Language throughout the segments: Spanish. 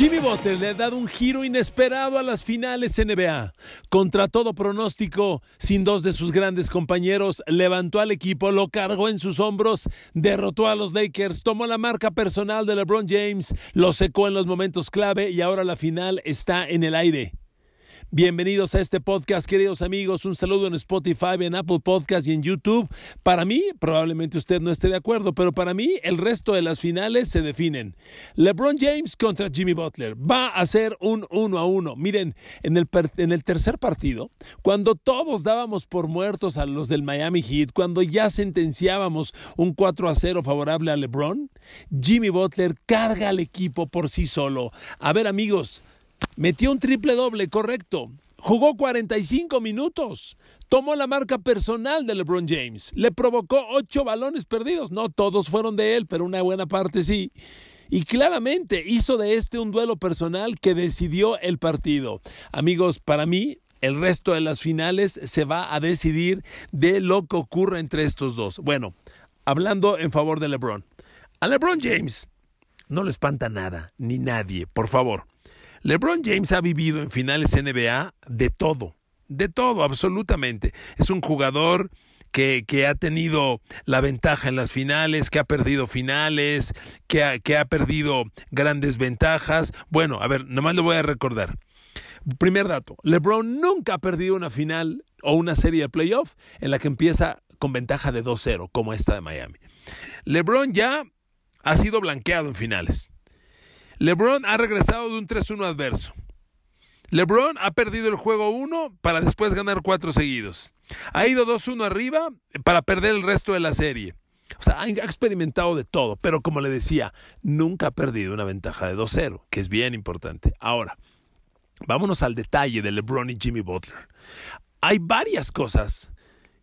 Jimmy Butler le ha dado un giro inesperado a las finales NBA. Contra todo pronóstico, sin dos de sus grandes compañeros, levantó al equipo, lo cargó en sus hombros, derrotó a los Lakers, tomó la marca personal de LeBron James, lo secó en los momentos clave y ahora la final está en el aire. Bienvenidos a este podcast, queridos amigos. Un saludo en Spotify, en Apple Podcast y en YouTube. Para mí, probablemente usted no esté de acuerdo, pero para mí el resto de las finales se definen. LeBron James contra Jimmy Butler va a ser un uno a uno. Miren, en el, en el tercer partido, cuando todos dábamos por muertos a los del Miami Heat, cuando ya sentenciábamos un 4 a 0 favorable a LeBron, Jimmy Butler carga al equipo por sí solo. A ver, amigos, Metió un triple doble, correcto. Jugó 45 minutos. Tomó la marca personal de LeBron James. Le provocó ocho balones perdidos. No todos fueron de él, pero una buena parte sí. Y claramente hizo de este un duelo personal que decidió el partido. Amigos, para mí, el resto de las finales se va a decidir de lo que ocurra entre estos dos. Bueno, hablando en favor de LeBron. A LeBron James no le espanta nada, ni nadie, por favor. LeBron James ha vivido en finales NBA de todo, de todo, absolutamente. Es un jugador que, que, ha tenido la ventaja en las finales, que ha perdido finales, que ha, que ha perdido grandes ventajas. Bueno, a ver, nomás le voy a recordar. Primer dato, LeBron nunca ha perdido una final o una serie de playoff en la que empieza con ventaja de 2-0, como esta de Miami. LeBron ya ha sido blanqueado en finales. LeBron ha regresado de un 3-1 adverso. LeBron ha perdido el juego 1 para después ganar 4 seguidos. Ha ido 2-1 arriba para perder el resto de la serie. O sea, ha experimentado de todo, pero como le decía, nunca ha perdido una ventaja de 2-0, que es bien importante. Ahora, vámonos al detalle de LeBron y Jimmy Butler. Hay varias cosas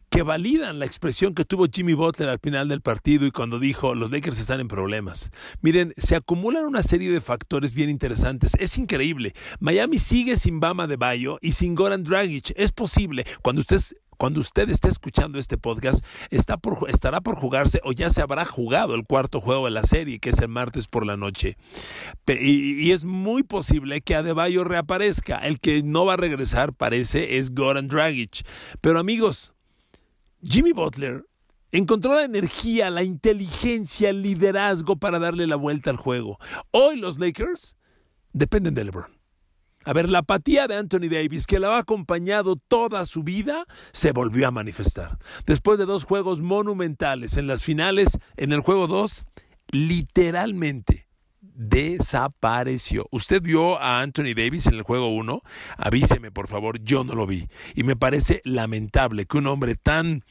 que validan la expresión que tuvo Jimmy Butler al final del partido y cuando dijo los Lakers están en problemas. Miren, se acumulan una serie de factores bien interesantes. Es increíble. Miami sigue sin Bama de Bayo y sin Goran Dragic. Es posible. Cuando usted cuando usted esté escuchando este podcast, está por, estará por jugarse o ya se habrá jugado el cuarto juego de la serie, que es el martes por la noche. Y, y es muy posible que Adebayo reaparezca. El que no va a regresar, parece, es Goran Dragic. Pero amigos, Jimmy Butler encontró la energía, la inteligencia, el liderazgo para darle la vuelta al juego. Hoy los Lakers dependen de LeBron. A ver, la apatía de Anthony Davis, que la ha acompañado toda su vida, se volvió a manifestar. Después de dos juegos monumentales en las finales, en el juego 2, literalmente desapareció. ¿Usted vio a Anthony Davis en el juego 1? Avíseme, por favor, yo no lo vi. Y me parece lamentable que un hombre tan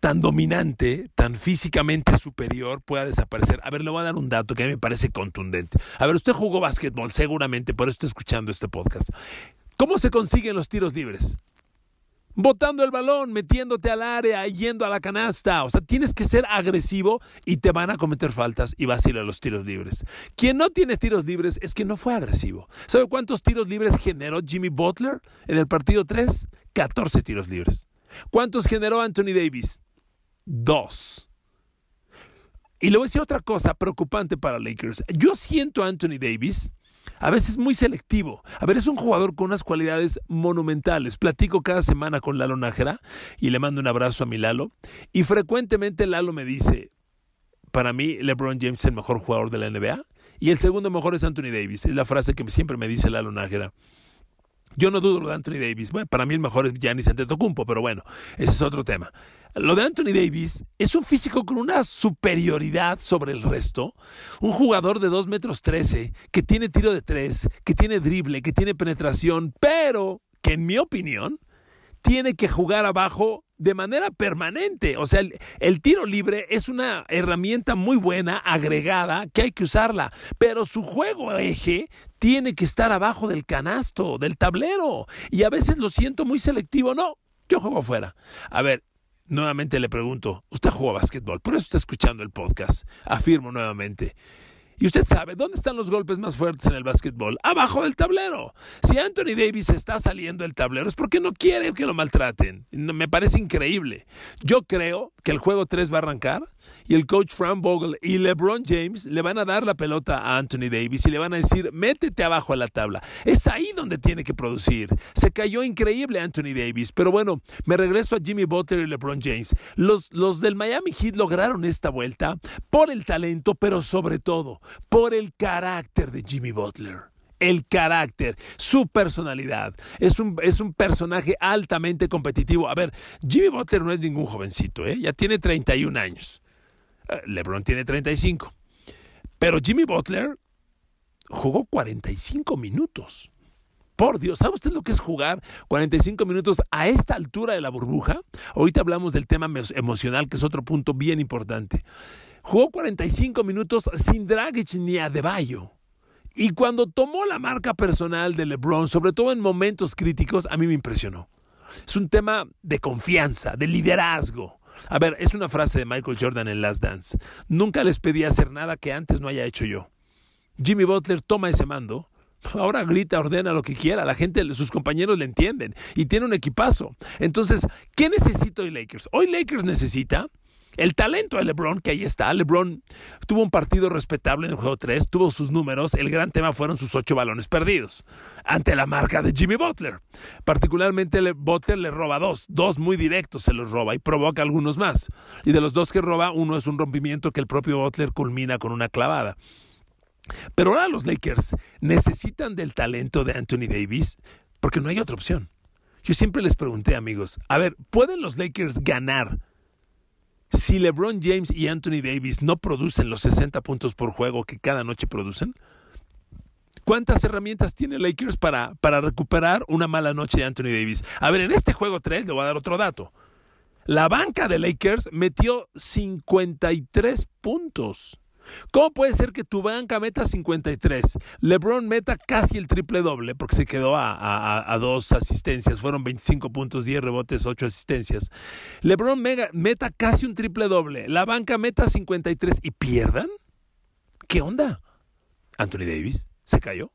tan dominante, tan físicamente superior pueda desaparecer. A ver, le voy a dar un dato que a mí me parece contundente. A ver, usted jugó básquetbol, seguramente, por eso está escuchando este podcast. ¿Cómo se consiguen los tiros libres? Botando el balón, metiéndote al área, yendo a la canasta. O sea, tienes que ser agresivo y te van a cometer faltas y vas a ir a los tiros libres. Quien no tiene tiros libres es que no fue agresivo. ¿Sabe cuántos tiros libres generó Jimmy Butler en el partido 3? 14 tiros libres. ¿Cuántos generó Anthony Davis? Dos. Y le voy a decir otra cosa preocupante para Lakers. Yo siento a Anthony Davis a veces muy selectivo. A ver, es un jugador con unas cualidades monumentales. Platico cada semana con Lalo Nájera y le mando un abrazo a mi Lalo. Y frecuentemente Lalo me dice, para mí LeBron James es el mejor jugador de la NBA y el segundo mejor es Anthony Davis. Es la frase que siempre me dice Lalo Nájera. Yo no dudo lo de Anthony Davis. Bueno, para mí el mejor es Giannis Antetokounmpo, pero bueno, ese es otro tema. Lo de Anthony Davis es un físico con una superioridad sobre el resto. Un jugador de 2 metros 13, que tiene tiro de 3, que tiene drible, que tiene penetración, pero que en mi opinión tiene que jugar abajo de manera permanente. O sea, el, tiro libre es una herramienta muy buena, agregada, que hay que usarla. Pero su juego eje tiene que estar abajo del canasto, del tablero. Y a veces lo siento muy selectivo. No, yo juego afuera. A ver, nuevamente le pregunto, usted juega básquetbol, por eso está escuchando el podcast. Afirmo nuevamente. Y usted sabe, ¿dónde están los golpes más fuertes en el básquetbol? Abajo del tablero. Si Anthony Davis está saliendo del tablero es porque no quiere que lo maltraten. Me parece increíble. Yo creo que el juego 3 va a arrancar y el coach Frank Vogel y LeBron James le van a dar la pelota a Anthony Davis y le van a decir, métete abajo a la tabla. Es ahí donde tiene que producir. Se cayó increíble Anthony Davis, pero bueno, me regreso a Jimmy Butler y LeBron James. Los, los del Miami Heat lograron esta vuelta por el talento, pero sobre todo por el carácter de Jimmy Butler el carácter, su personalidad. Es un, es un, personaje altamente competitivo. A ver, Jimmy Butler no es ningún jovencito, ¿eh? ya tiene 31 años. Eh, LeBron tiene 35. Pero Jimmy Butler jugó 45 minutos. Por Dios, ¿sabe usted lo que es jugar 45 minutos a esta altura de la burbuja? Ahorita hablamos del tema emocional, que es otro punto bien importante. Jugó 45 minutos sin Dragic ni Adebayo. Y cuando tomó la marca personal de LeBron, sobre todo en momentos críticos, a mí me impresionó. Es un tema de confianza, de liderazgo. A ver, es una frase de Michael Jordan en Last Dance. Nunca les pedí hacer nada que antes no haya hecho yo. Jimmy Butler toma ese mando. Ahora grita, ordena lo que quiera. La gente, sus compañeros le entienden. Y tiene un equipazo. Entonces, ¿qué necesita hoy Lakers? Hoy Lakers necesita el talento de LeBron, que ahí está. LeBron tuvo un partido respetable en el juego 3, tuvo sus números. El gran tema fueron sus ocho balones perdidos ante la marca de Jimmy Butler. Particularmente Butler le roba dos, dos muy directos se los roba y provoca algunos más. Y de los dos que roba, uno es un rompimiento que el propio Butler culmina con una clavada. Pero ahora los Lakers necesitan del talento de Anthony Davis porque no hay otra opción. Yo siempre les pregunté, amigos, a ver, ¿pueden los Lakers ganar si LeBron James y Anthony Davis no producen los 60 puntos por juego que cada noche producen, ¿cuántas herramientas tiene Lakers para, para recuperar una mala noche de Anthony Davis? A ver, en este juego 3 le voy a dar otro dato. La banca de Lakers metió 53 puntos. ¿Cómo puede ser que tu banca meta 53? LeBron meta casi el triple doble, porque se quedó a, dos asistencias, fueron 25 puntos, 10 rebotes, 8 asistencias. LeBron meta casi un triple doble, la banca meta 53 y pierdan. ¿Qué onda? Anthony Davis se cayó.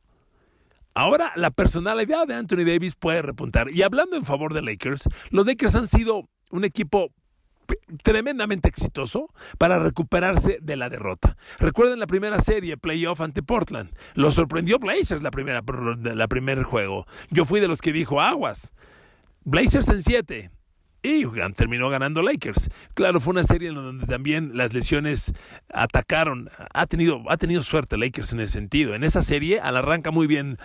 Ahora la personalidad de Anthony Davis puede repuntar. Y hablando en favor de Lakers, los Lakers han sido un equipo tremendamente exitoso para recuperarse de la derrota. Recuerden la primera serie, playoff ante Portland. Lo sorprendió Blazers la primera, la primer juego. Yo fui de los que dijo aguas. Blazers en 7. Y terminó ganando Lakers. Claro, fue una serie en donde también las lesiones atacaron. Ha tenido, ha tenido suerte Lakers en ese sentido. En esa serie, al arranca muy bien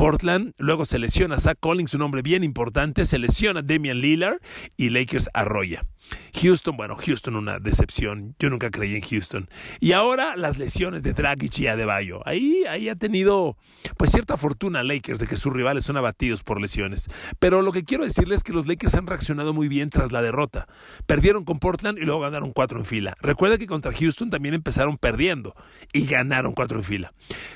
Portland, luego se lesiona Zach Collins, un hombre bien importante, se lesiona Damian Lillard y Lakers arrolla. Houston, bueno, Houston una decepción. Yo nunca creí en Houston. Y ahora las lesiones de Dragic y Adebayo. Ahí, ahí ha tenido pues cierta fortuna Lakers de que sus rivales son abatidos por lesiones. Pero lo que quiero decirles es que los Lakers han reaccionado muy bien tras la derrota. Perdieron con Portland y luego ganaron cuatro en fila. Recuerda que contra Houston también empezaron perdiendo y ganaron cuatro en fila.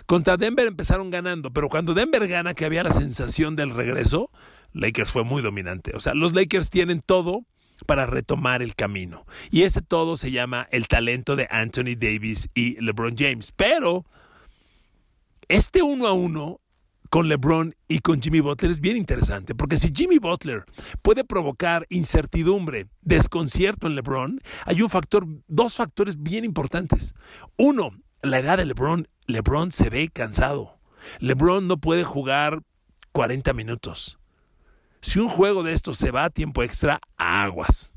Contra Denver empezaron ganando, pero cuando Denver gana, que había la sensación del regreso, Lakers fue muy dominante. O sea, los Lakers tienen todo para retomar el camino. Y ese todo se llama el talento de Anthony Davis y LeBron James. Pero este uno a uno con LeBron y con Jimmy Butler es bien interesante, porque si Jimmy Butler puede provocar incertidumbre, desconcierto en LeBron, hay un factor, dos factores bien importantes. Uno, la edad de LeBron. LeBron se ve cansado. LeBron no puede jugar 40 minutos. Si un juego de estos se va a tiempo extra, aguas.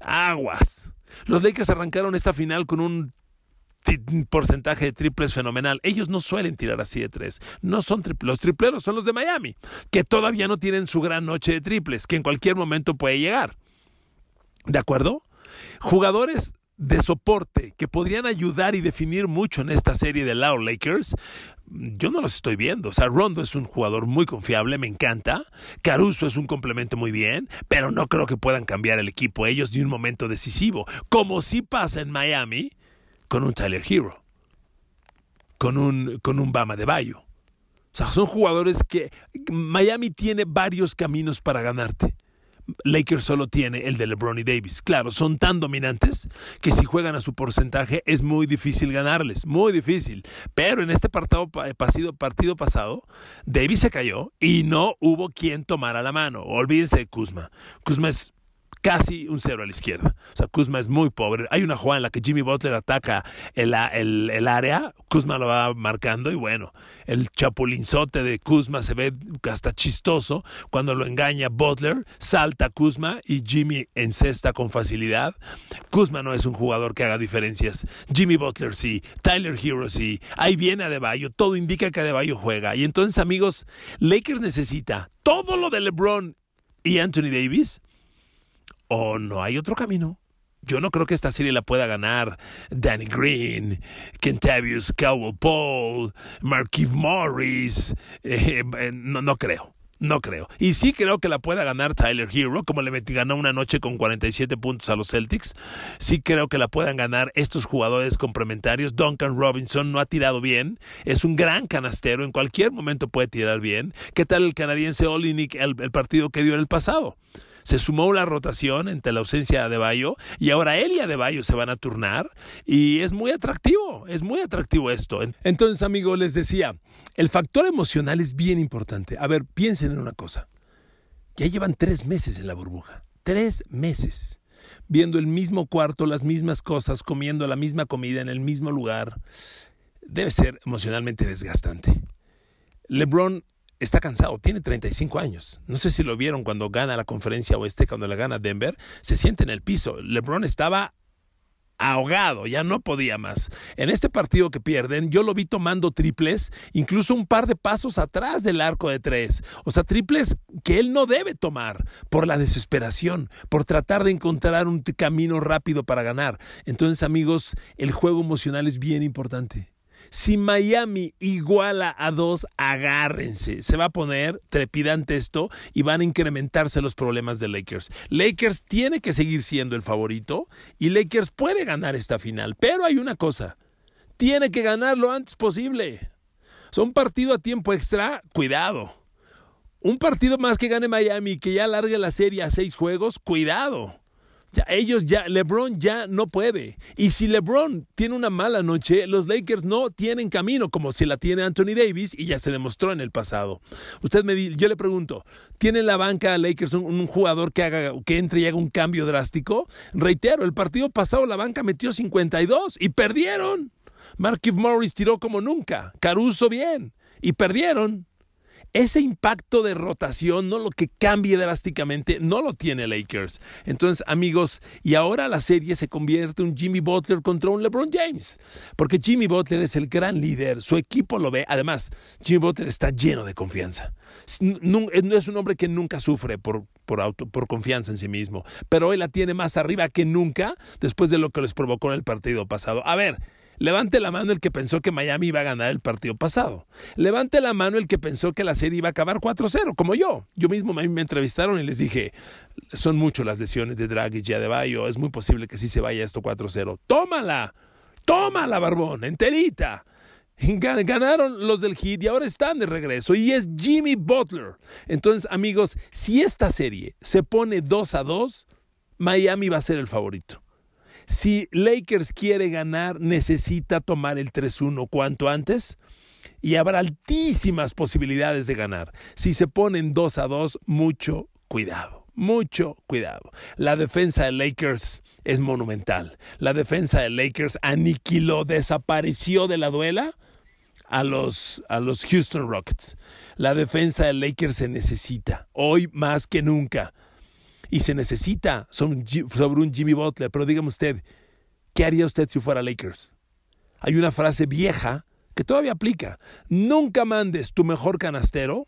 Aguas. Los Lakers arrancaron esta final con un porcentaje de triples fenomenal. Ellos no suelen tirar así de tres. No son Los tripleros son los de Miami, que todavía no tienen su gran noche de triples, que en cualquier momento puede llegar. ¿De acuerdo? Jugadores de soporte que podrían ayudar y definir mucho en esta serie de Lao Lakers, yo no los estoy viendo. O sea, Rondo es un jugador muy confiable, me encanta. Caruso es un complemento muy bien, pero no creo que puedan cambiar el equipo ellos de un momento decisivo, como si pasa en Miami con un Tyler Hero, con un, con un Bama de Bayo. O sea, son jugadores que Miami tiene varios caminos para ganarte. Lakers solo tiene el de LeBron y Davis. Claro, son tan dominantes que si juegan a su porcentaje es muy difícil ganarles, muy difícil. Pero en este partido, partido pasado, Davis se cayó y no hubo quien tomara la mano. Olvídense de Kuzma. Kuzma es casi un cero a la izquierda. O sea, Kuzma es muy pobre. Hay una jugada en la que Jimmy Butler ataca el, el, área, Kuzma lo va marcando y bueno, el chapulinzote de Kuzma se ve hasta chistoso cuando lo engaña Butler, salta Kuzma y Jimmy encesta con facilidad. Kuzma no es un jugador que haga diferencias. Jimmy Butler sí, Tyler Hero sí, ahí viene Adebayo, todo indica que Adebayo juega. Y entonces, amigos, Lakers necesita todo lo de LeBron y Anthony Davis o no hay otro camino. Yo no creo que esta serie la pueda ganar Danny Green, Kentavious Cowell Paul, Marquise Morris. Eh, eh, no, no creo. No creo. Y sí creo que la pueda ganar Tyler Hero, como le ganó una noche con 47 puntos a los Celtics. Sí creo que la puedan ganar estos jugadores complementarios. Duncan Robinson no ha tirado bien. Es un gran canastero. En cualquier momento puede tirar bien. ¿Qué tal el canadiense Olinik, el, el partido que dio en el pasado? Se sumó la rotación entre la ausencia de Bayo y ahora él y Adebayo se van a turnar y es muy atractivo, es muy atractivo esto. Entonces, amigos, les decía, el factor emocional es bien importante. A ver, piensen en una cosa. Ya llevan tres meses en la burbuja, tres meses, viendo el mismo cuarto, las mismas cosas, comiendo la misma comida en el mismo lugar. Debe ser emocionalmente desgastante. LeBron está cansado, tiene 35 años. No sé si lo vieron cuando gana la conferencia oeste, cuando la gana Denver, se siente en el piso. LeBron estaba ahogado, ya no podía más. En este partido que pierden, yo lo vi tomando triples, incluso un par de pasos atrás del arco de tres. O sea, triples que él no debe tomar por la desesperación, por tratar de encontrar un camino rápido para ganar. Entonces, amigos, el juego emocional es bien importante. Si Miami iguala a dos, agárrense. Se va a poner trepidante esto y van a incrementarse los problemas de Lakers. Lakers tiene que seguir siendo el favorito y Lakers puede ganar esta final. Pero hay una cosa, tiene que ganar lo antes posible. Son partido a tiempo extra, cuidado. Un partido más que gane Miami, que ya largue la serie a seis juegos, cuidado. Ya, ellos ya, LeBron ya no puede. Y si LeBron tiene una mala noche, los Lakers no tienen camino como si la tiene Anthony Davis y ya se demostró en el pasado. Usted me yo le pregunto, ¿tiene la banca Lakers un, jugador que haga que entre y haga un cambio drástico? Reitero, el partido pasado la banca metió 52 y perdieron. Marquise Morris tiró como nunca, Caruso bien y perdieron ese impacto de rotación, no lo que cambie drásticamente, no lo tiene Lakers. Entonces, amigos, y ahora la serie se convierte en un Jimmy Butler contra un LeBron James, porque Jimmy Butler es el gran líder, su equipo lo ve. Además, Jimmy Butler está lleno de confianza. No, es un hombre que nunca sufre por, por, auto, por confianza en sí mismo, pero hoy la tiene más arriba que nunca después de lo que les provocó en el partido pasado. A ver, Levante la mano el que pensó que Miami iba a ganar el partido pasado. Levante la mano el que pensó que la serie iba a acabar 4-0, como yo. Yo mismo me, entrevistaron y les dije, son mucho las lesiones de Draghi y Adebayo, es muy posible que sí se vaya esto 4-0. ¡Tómala! ¡Tómala, Barbón! ¡Enterita! Ganaron los del Heat y ahora están de regreso y es Jimmy Butler. Entonces, amigos, si esta serie se pone 2 a 2, Miami va a ser el favorito. Si Lakers quiere ganar, necesita tomar el 3-1 cuanto antes y habrá altísimas posibilidades de ganar. Si se ponen 2 a 2, mucho cuidado, mucho cuidado. La defensa de Lakers es monumental. La defensa de Lakers aniquiló, desapareció de la duela a los, a los Houston Rockets. La defensa de Lakers se necesita, hoy más que nunca y se necesita sobre un Jimmy Butler. Pero dígame usted, ¿qué haría usted si fuera Lakers? hay una frase vieja que todavía aplica. Nunca mandes tu mejor canastero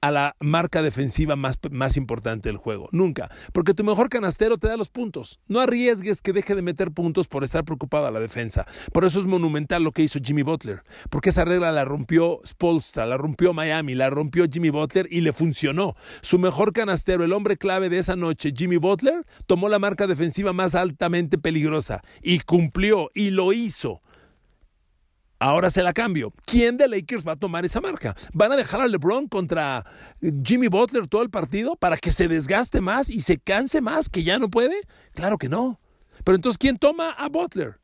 a la marca defensiva más, más, importante del juego. Nunca. Porque tu mejor canastero te da los puntos. No arriesgues que deje de meter puntos por estar preocupado a la defensa. Por eso es monumental lo que hizo Jimmy Butler. Porque esa regla la rompió Spolstra, la rompió Miami, la rompió Jimmy Butler y le funcionó. Su mejor canastero, el hombre clave de esa noche, Jimmy Butler, tomó la marca defensiva más altamente peligrosa y cumplió y lo hizo. Ahora se la cambio. ¿Quién de Lakers va a tomar esa marca? ¿Van a dejar a LeBron contra Jimmy Butler todo el partido para que se desgaste más y se canse más, que ya no puede? Claro que no. Pero entonces, ¿quién toma a Butler?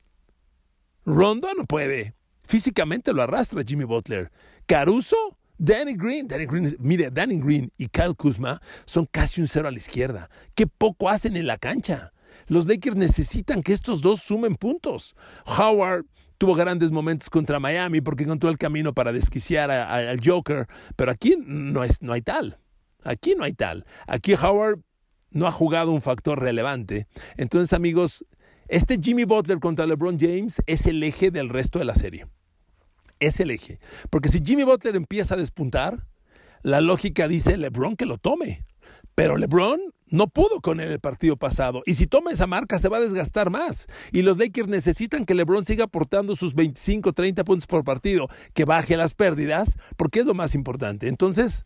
Rondo no puede. Físicamente lo arrastra Jimmy Butler. Caruso, Danny Green, Danny Green, mire, Danny Green y Kyle Kuzma son casi un cero a la izquierda. Qué poco hacen en la cancha. Los Lakers necesitan que estos dos sumen puntos. Howard tuvo grandes momentos contra Miami porque encontró el camino para desquiciar al Joker, pero aquí no, es, no hay tal. Aquí no hay tal. Aquí Howard no ha jugado un factor relevante. Entonces, amigos, este Jimmy Butler contra LeBron James es el eje del resto de la serie. Es el eje. Porque si Jimmy Butler empieza a despuntar, la lógica dice LeBron que lo tome. Pero LeBron no pudo con él el partido pasado. Y si toma esa marca se va a desgastar más. Y los Lakers necesitan que LeBron siga aportando sus 25, 30 puntos por partido, que baje las pérdidas, porque es lo más importante. Entonces,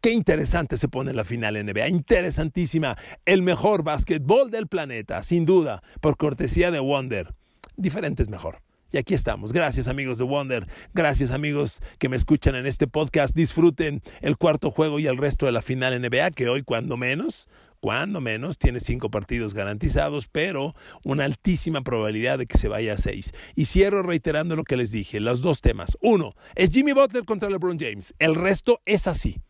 qué interesante se pone la final NBA. Interesantísima. El mejor básquetbol del planeta, sin duda, por cortesía de Wonder. Diferente es mejor. Y aquí estamos. Gracias amigos de Wonder. Gracias amigos que me escuchan en este podcast. Disfruten el cuarto juego y el resto de la final NBA, que hoy cuando menos, cuando menos, tiene cinco partidos garantizados, pero una altísima probabilidad de que se vaya a seis. Y cierro reiterando lo que les dije, los dos temas. Uno, es Jimmy Butler contra LeBron James. El resto es así.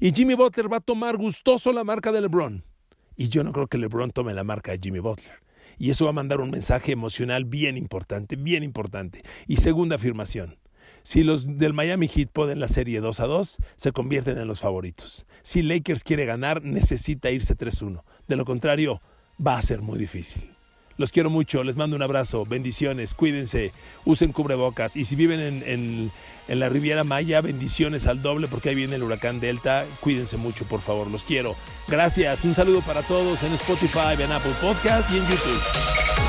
Y Jimmy Butler va a tomar gustoso la marca de LeBron. Y yo no creo que LeBron tome la marca de Jimmy Butler y eso va a mandar un mensaje emocional bien importante, bien importante. Y segunda afirmación, si los del Miami Heat ponen la serie 2 a 2, se convierten en los favoritos. Si Lakers quiere ganar, necesita irse 3-1. De lo contrario, va a ser muy difícil. Los quiero mucho, les mando un abrazo, bendiciones, cuídense, usen cubrebocas y si viven en, en, la Riviera Maya, bendiciones al doble porque ahí viene el huracán Delta, cuídense mucho por favor, los quiero. Gracias, un saludo para todos en Spotify, en Apple Podcast y en YouTube.